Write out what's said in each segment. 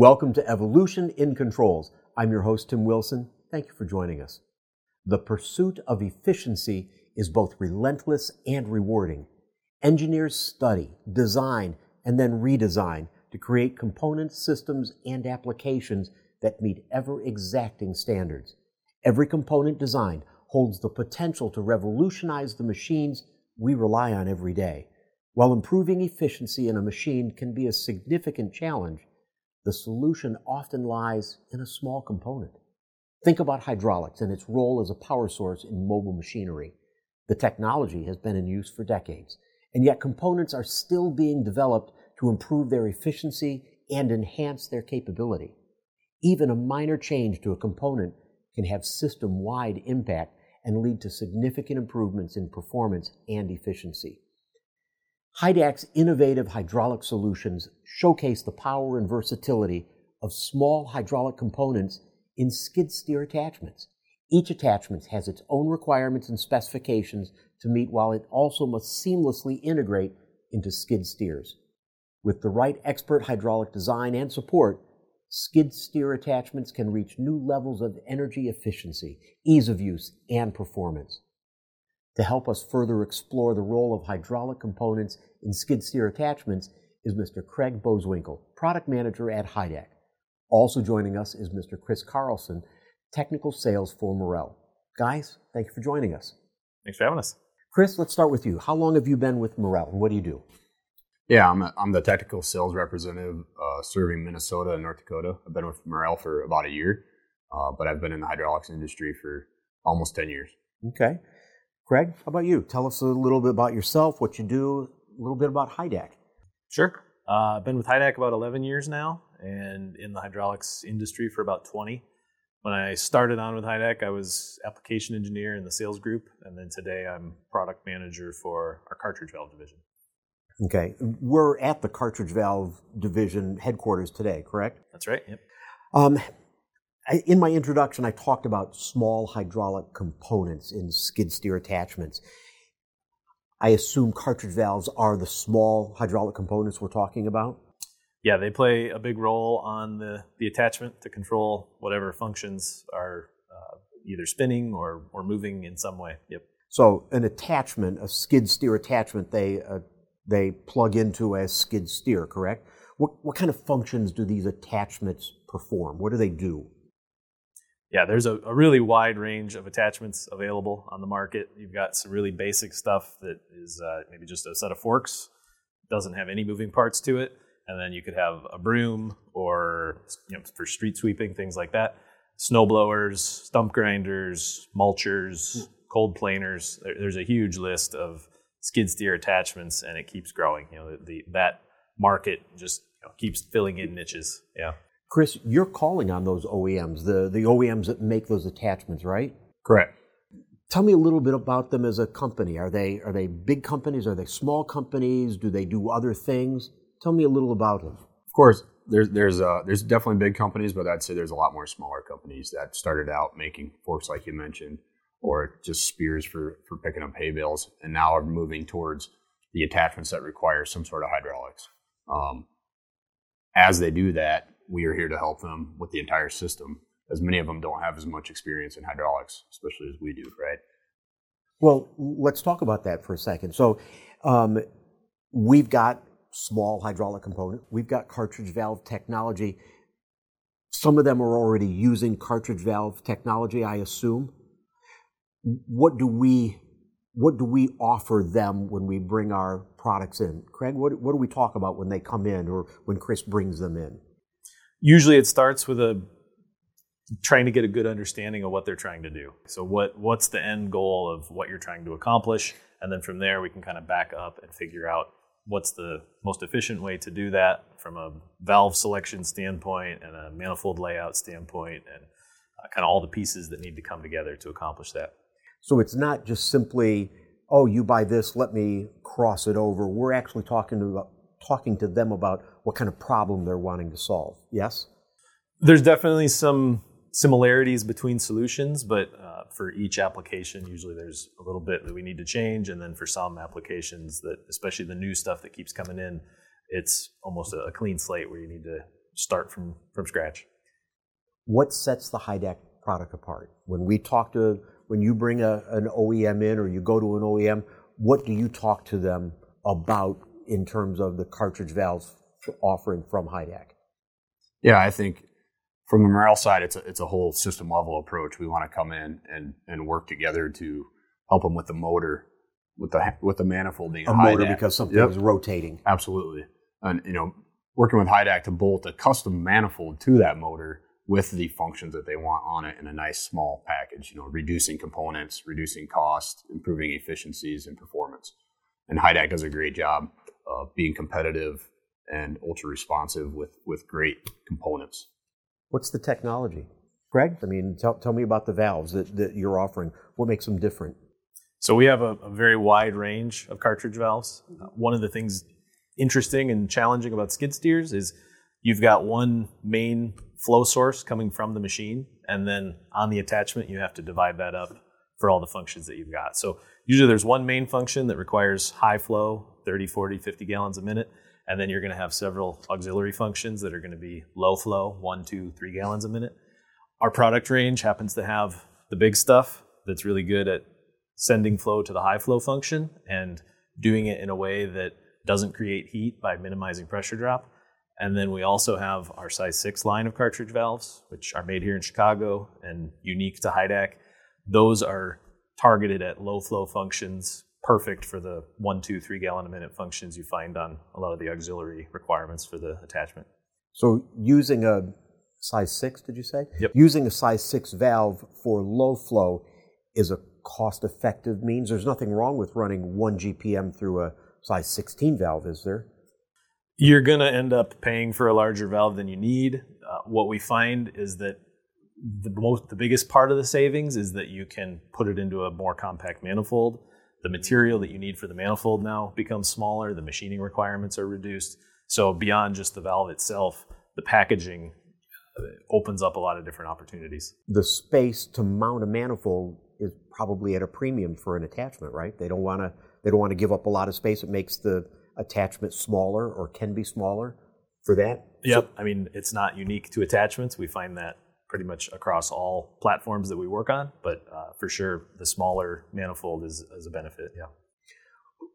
Welcome to Evolution in Controls. I'm your host, Tim Wilson. Thank you for joining us. The pursuit of efficiency is both relentless and rewarding. Engineers study, design, and then redesign to create components, systems, and applications that meet ever exacting standards. Every component designed holds the potential to revolutionize the machines we rely on every day. While improving efficiency in a machine can be a significant challenge, the solution often lies in a small component. Think about hydraulics and its role as a power source in mobile machinery. The technology has been in use for decades, and yet components are still being developed to improve their efficiency and enhance their capability. Even a minor change to a component can have system wide impact and lead to significant improvements in performance and efficiency. Hydac's innovative hydraulic solutions showcase the power and versatility of small hydraulic components in skid steer attachments. Each attachment has its own requirements and specifications to meet while it also must seamlessly integrate into skid steers. With the right expert hydraulic design and support, skid steer attachments can reach new levels of energy efficiency, ease of use, and performance. To help us further explore the role of hydraulic components in skid steer attachments is Mr. Craig Boezwinkle, product manager at Hydac. Also joining us is Mr. Chris Carlson, technical sales for Morrell. Guys, thank you for joining us. Thanks for having us. Chris, let's start with you. How long have you been with Morrell and what do you do? Yeah, I'm, a, I'm the technical sales representative uh, serving Minnesota and North Dakota. I've been with Morrell for about a year, uh, but I've been in the hydraulics industry for almost 10 years. Okay. Craig, how about you? Tell us a little bit about yourself, what you do, a little bit about Hydac. Sure. Uh, I've been with Hydac about 11 years now and in the hydraulics industry for about 20. When I started on with Hydac, I was application engineer in the sales group, and then today I'm product manager for our cartridge valve division. Okay. We're at the cartridge valve division headquarters today, correct? That's right. Yep. Um, I, in my introduction, I talked about small hydraulic components in skid steer attachments. I assume cartridge valves are the small hydraulic components we're talking about? Yeah, they play a big role on the, the attachment to control whatever functions are uh, either spinning or, or moving in some way. Yep. So, an attachment, a skid steer attachment, they uh, they plug into a skid steer, correct? What, what kind of functions do these attachments perform? What do they do? Yeah, there's a, a, really wide range of attachments available on the market. You've got some really basic stuff that is uh, maybe just a set of forks, doesn't have any moving parts to it. And then you could have a broom or you know, for street sweeping, things like that. Snow blowers, stump grinders, mulchers, hmm. cold planers. There, there's a huge list of skid steer attachments, and it keeps growing. You know, the, the that market just you know, keeps filling in niches. Yeah. Chris, you're calling on those OEMs, the the OEMs that make those attachments, right? Correct. Tell me a little bit about them as a company. Are they are they big companies? Are they small companies? Do they do other things? Tell me a little about them. Of course, there's there's uh, there's definitely big companies, but I'd say there's a lot more smaller companies that started out making forks, like you mentioned, or just spears for, for picking up hay bales, and now are moving towards the attachments that require some sort of hydraulics. Um, as they do that, we are here to help them with the entire system, as many of them don't have as much experience in hydraulics, especially as we do, right? Well, let's talk about that for a second. So, um, we've got small hydraulic component, we've got cartridge valve technology. Some of them are already using cartridge valve technology, I assume what do we what do we offer them when we bring our products in? Craig, what, what do we talk about when they come in or when Chris brings them in? Usually it starts with a trying to get a good understanding of what they're trying to do. So what what's the end goal of what you're trying to accomplish? And then from there we can kind of back up and figure out what's the most efficient way to do that from a valve selection standpoint and a manifold layout standpoint and uh, kind of all the pieces that need to come together to accomplish that. So it's not just simply, oh, you buy this, let me cross it over. We're actually talking to talking to them about what kind of problem they're wanting to solve. Yes. There's definitely some similarities between solutions, but uh, for each application, usually there's a little bit that we need to change, and then for some applications that, especially the new stuff that keeps coming in, it's almost a, clean slate where you need to start from from scratch. What sets the Hydac product apart? When we talk to when you bring a, an OEM in or you go to an OEM, what do you talk to them about in terms of the cartridge valves offering from Hydac? Yeah, I think from the Morrell side, it's a, it's a whole system level approach. We want to come in and, and work together to help them with the motor, with the with the manifold being a, a motor because something yep. is rotating. Absolutely, and you know, working with Hydac to bolt a custom manifold to that motor with the functions that they want on it in a nice small package. You know, reducing components, reducing cost, improving efficiencies and performance. And Hydac does a great job of being competitive and ultra responsive with with great components. What's the technology, Greg? I mean, tell, tell me about the valves that, that you're offering. What makes them different? So we have a, a very wide range of cartridge valves. Uh, one of the things interesting and challenging about skid steers is you've got one main flow source coming from the machine, and then on the attachment, you have to divide that up for all the functions that you've got. So usually there's one main function that requires high flow, 30, 40, 50 gallons a minute, and then you're going to have several auxiliary functions that are going to be low flow, one, two, three gallons a minute. Our product range happens to have the big stuff that's really good at sending flow to the high flow function and doing it in a way that doesn't create heat by minimizing pressure drop. And then we also have our size 6 line of cartridge valves, which are made here in Chicago and unique to Hydac. Those are targeted at low flow functions, perfect for the one, two, three gallon a minute functions you find on a lot of the auxiliary requirements for the attachment. So using a size 6, did you say? Yep. Using a size 6 valve for low flow is a cost effective means. There's nothing wrong with running 1 GPM through a size 16 valve, is there? You're going to end up paying for a larger valve than you need. Uh, what we find is that the most the biggest part of the savings is that you can put it into a more compact manifold. The material that you need for the manifold now becomes smaller, the machining requirements are reduced. So beyond just the valve itself, the packaging uh, opens up a lot of different opportunities. The space to mount a manifold is probably at a premium for an attachment, right? They don't want to they don't want to give up a lot of space. It makes the attachment smaller or can be smaller for that. Yep. So, I mean, it's not unique to attachments. We find that pretty much across all platforms that we work on, but uh, for sure, the smaller manifold is, is a benefit. Yeah.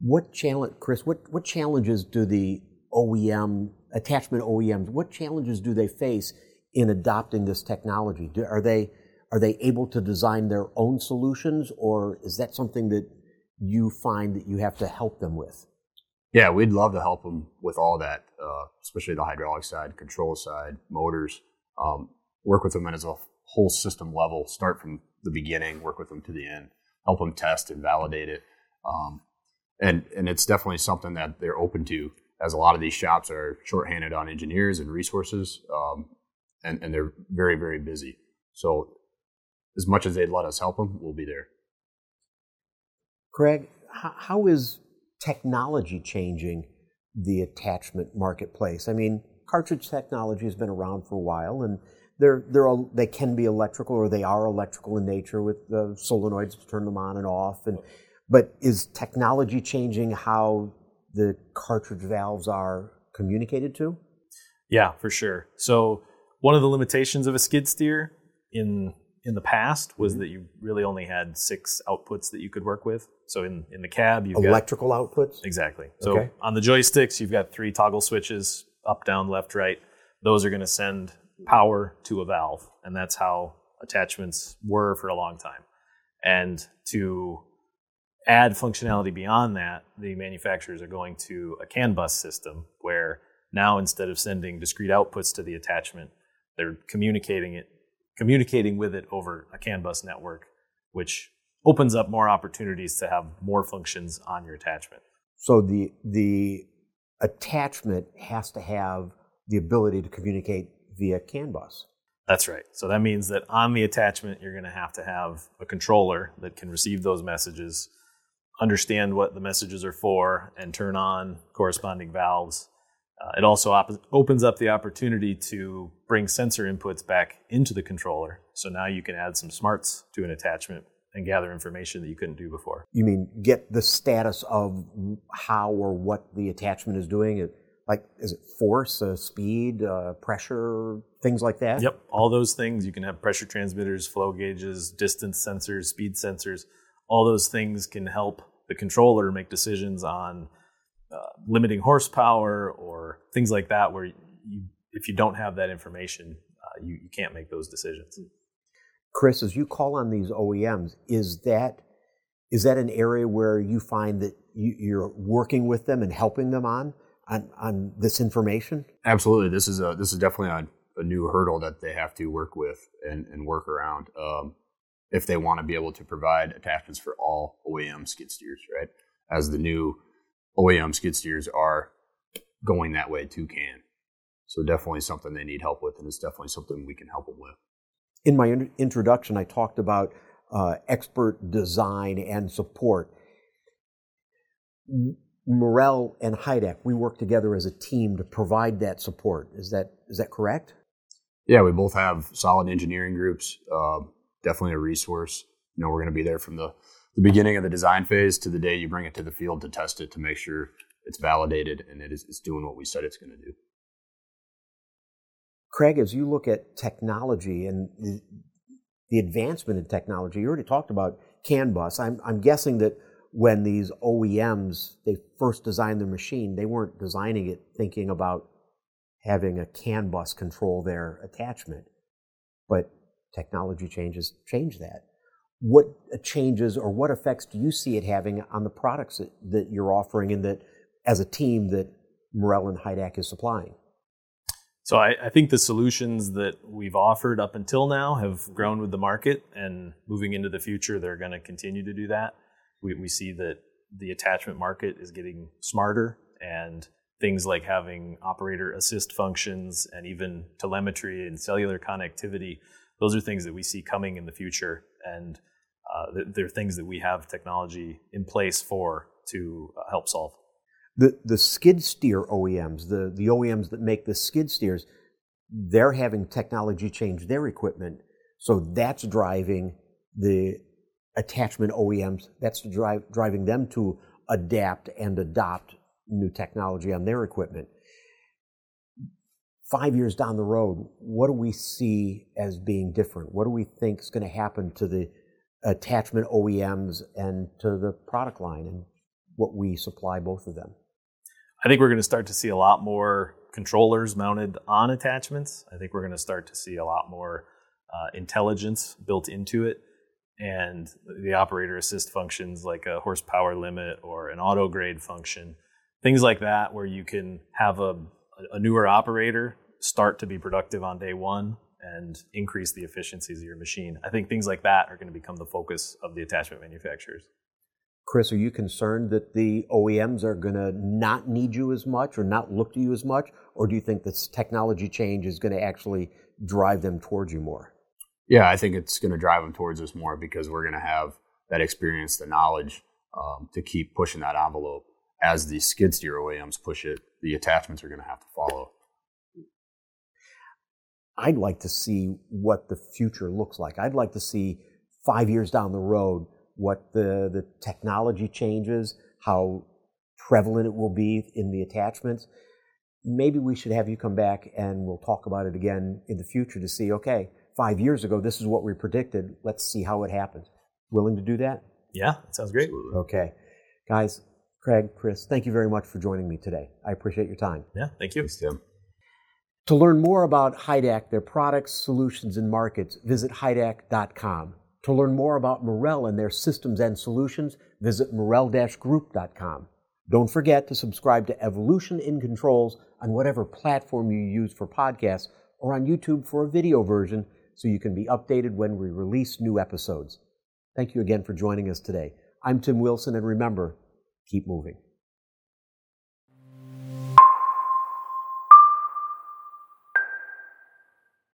What challenge, Chris? What what challenges do the OEM attachment OEMs? What challenges do they face in adopting this technology? Do, are they are they able to design their own solutions, or is that something that you find that you have to help them with? Yeah, we'd love to help them with all that, uh, especially the hydraulic side, control side, motors. Um, work with them as a whole system level, start from the beginning, work with them to the end, help them test and validate it. Um, and and it's definitely something that they're open to, as a lot of these shops are shorthanded on engineers and resources, um, and and they're very very busy. So as much as they'd let us help them, we'll be there. Craig, how is technology changing the attachment marketplace? I mean, cartridge technology has been around for a while, and they're, they're all, they can be electrical or they are electrical in nature with the solenoids to turn them on and off. And, but is technology changing how the cartridge valves are communicated to? Yeah, for sure. So one of the limitations of a skid steer in in the past was mm-hmm. that you really only had six outputs that you could work with. So in, in the cab, you've electrical got, outputs. Exactly. So okay. on the joysticks, you've got three toggle switches: up, down, left, right. Those are going to send power to a valve, and that's how attachments were for a long time. And to add functionality beyond that, the manufacturers are going to a CAN bus system where now instead of sending discrete outputs to the attachment, they're communicating it communicating with it over a CAN bus network, which opens up more opportunities to have more functions on your attachment. So the the attachment has to have the ability to communicate via CAN bus. That's right. So that means that on the attachment, you're going to have to have a controller that can receive those messages, understand what the messages are for, and turn on corresponding valves uh, it also op- opens up the opportunity to bring sensor inputs back into the controller. So now you can add some smarts to an attachment and gather information that you couldn't do before. You mean get the status of how or what the attachment is doing? Like, is it force, uh, speed, uh, pressure, things like that? Yep, all those things. You can have pressure transmitters, flow gauges, distance sensors, speed sensors. All those things can help the controller make decisions on uh, limiting horsepower or things like that, where you, if you don't have that information, uh, you, you can't make those decisions. Chris, as you call on these OEMs, is that is that an area where you find that you, are working with them and helping them on, on on this information? Absolutely. This is a this is definitely a, a new hurdle that they have to work with and, and work around um, if they want to be able to provide attachments for all OEM skid steers, right? As the new OEM skid steers are going that way to CAN. So definitely something they need help with, and it's definitely something we can help them with. In my in- introduction, I talked about uh, expert design and support. Morrell and Hydac, we work together as a team to provide that support. Is that is that correct? Yeah, we both have solid engineering groups. Uh, definitely a resource. You know, we're going to be there from the the beginning of the design phase to the day you bring it to the field to test it to make sure it's validated and it is it's doing what we said it's going to do. Craig, as you look at technology and the, the advancement in technology, you already talked about CAN bus. I'm, I'm guessing that when these OEMs they first designed their machine, they weren't designing it thinking about having a CAN bus control their attachment, but technology changes change that. What changes or what effects do you see it having on the products that, that you're offering and that, as a team, that Morrell and Hydac is supplying? So I, I, think the solutions that we've offered up until now have grown with the market, and moving into the future, they're going to continue to do that. We, we see that the attachment market is getting smarter, and things like having operator assist functions and even telemetry and cellular connectivity, those are things that we see coming in the future, and uh, they're things that we have technology in place for to uh, help solve. The the skid steer OEMs, the the OEMs that make the skid steers, they're having technology change their equipment, so that's driving the attachment OEMs. That's drive, driving them to adapt and adopt new technology on their equipment. Five years down the road, what do we see as being different? What do we think is going to happen to the attachment OEMs and to the product line and what we supply both of them? I think we're going to start to see a lot more controllers mounted on attachments. I think we're going to start to see a lot more uh, intelligence built into it. And the operator assist functions like a horsepower limit or an auto grade function, things like that, where you can have a, a newer operator start to be productive on day one and increase the efficiencies of your machine. I think things like that are going to become the focus of the attachment manufacturers. Chris, are you concerned that the OEMs are going to not need you as much or not look to you as much? Or do you think this technology change is going to actually drive them towards you more? Yeah, I think it's going to drive them towards us more because we're going to have that experience, the knowledge um, to keep pushing that envelope. As the skid steer OEMs push it, the attachments are going to have to follow. I'd like to see what the future looks like. I'd like to see five years down the road what the, the technology changes, how prevalent it will be in the attachments. Maybe we should have you come back and we'll talk about it again in the future to see, okay, five years ago, this is what we predicted. Let's see how it happens. Willing to do that? Yeah, that sounds great. Okay. Guys, Craig, Chris, thank you very much for joining me today. I appreciate your time. Yeah, thank you. Thanks, Tim. To learn more about Hydac, their products, solutions, and markets, visit hydac.com. To learn more about Morrell and their systems and solutions, visit morrell-group.com. Don't forget to subscribe to Evolution in Controls on whatever platform you use for podcasts or on YouTube for a video version so you can be updated when we release new episodes. Thank you again for joining us today. I'm Tim Wilson, and remember, keep moving.